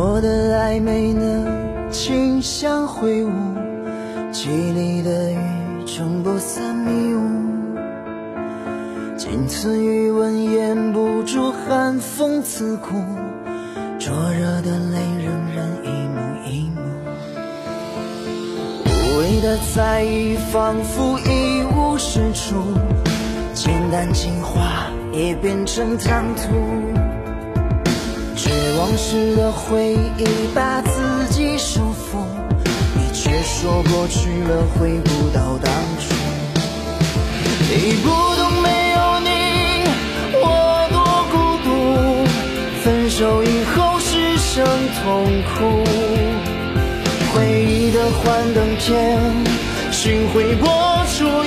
我的暧昧呢，清香挥舞，凄厉的雨中不散迷雾，仅存余温掩不住寒风刺骨，灼热的泪仍然一幕一幕，无谓的在意仿佛一无是处，简单情话也变成唐突。绝望时的回忆把自己束缚，你却说过去了回不到当初。你不懂没有你我多孤独，分手以后失声痛哭。回忆的幻灯片，寻回播出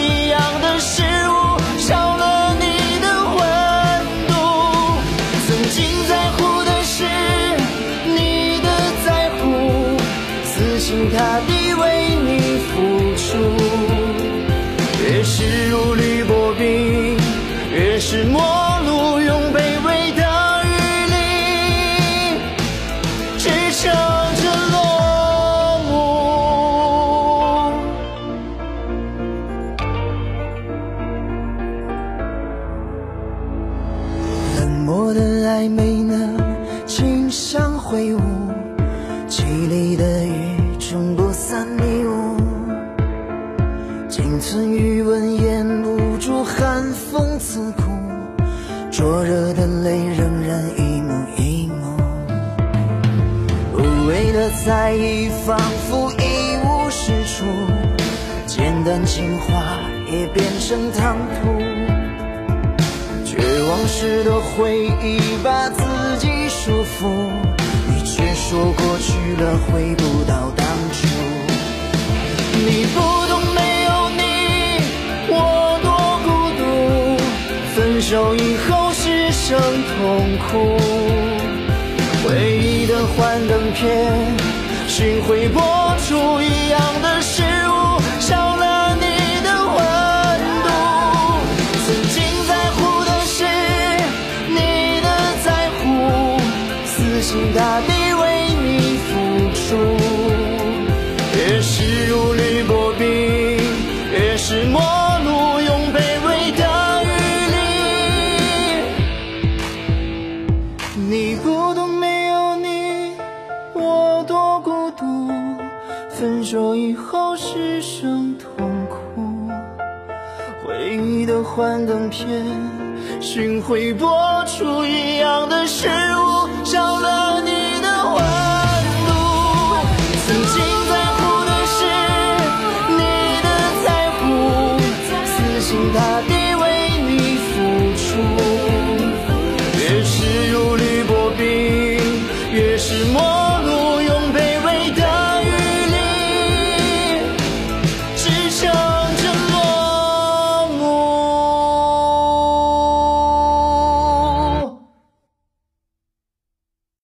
心塌地为你付出，越是如履薄冰，越是陌路，用卑微的余力支撑着落幕。冷漠的暧昧呢，轻香挥舞，凄厉的雨。存余温掩不住寒风刺骨，灼热的泪仍然一幕一幕，无谓的在意仿佛一无是处，简单情话也变成唐突，绝望时的回忆把自己束缚。你却说过去了，回不到当初。手以后，失声痛哭。回忆的幻灯片，寻回播出一样的度分手以后只剩痛苦。回忆的幻灯片寻回播出一样的失误少了你的温度。曾经在乎的是你的在乎死心塌地为你付出。越是如履薄冰越是默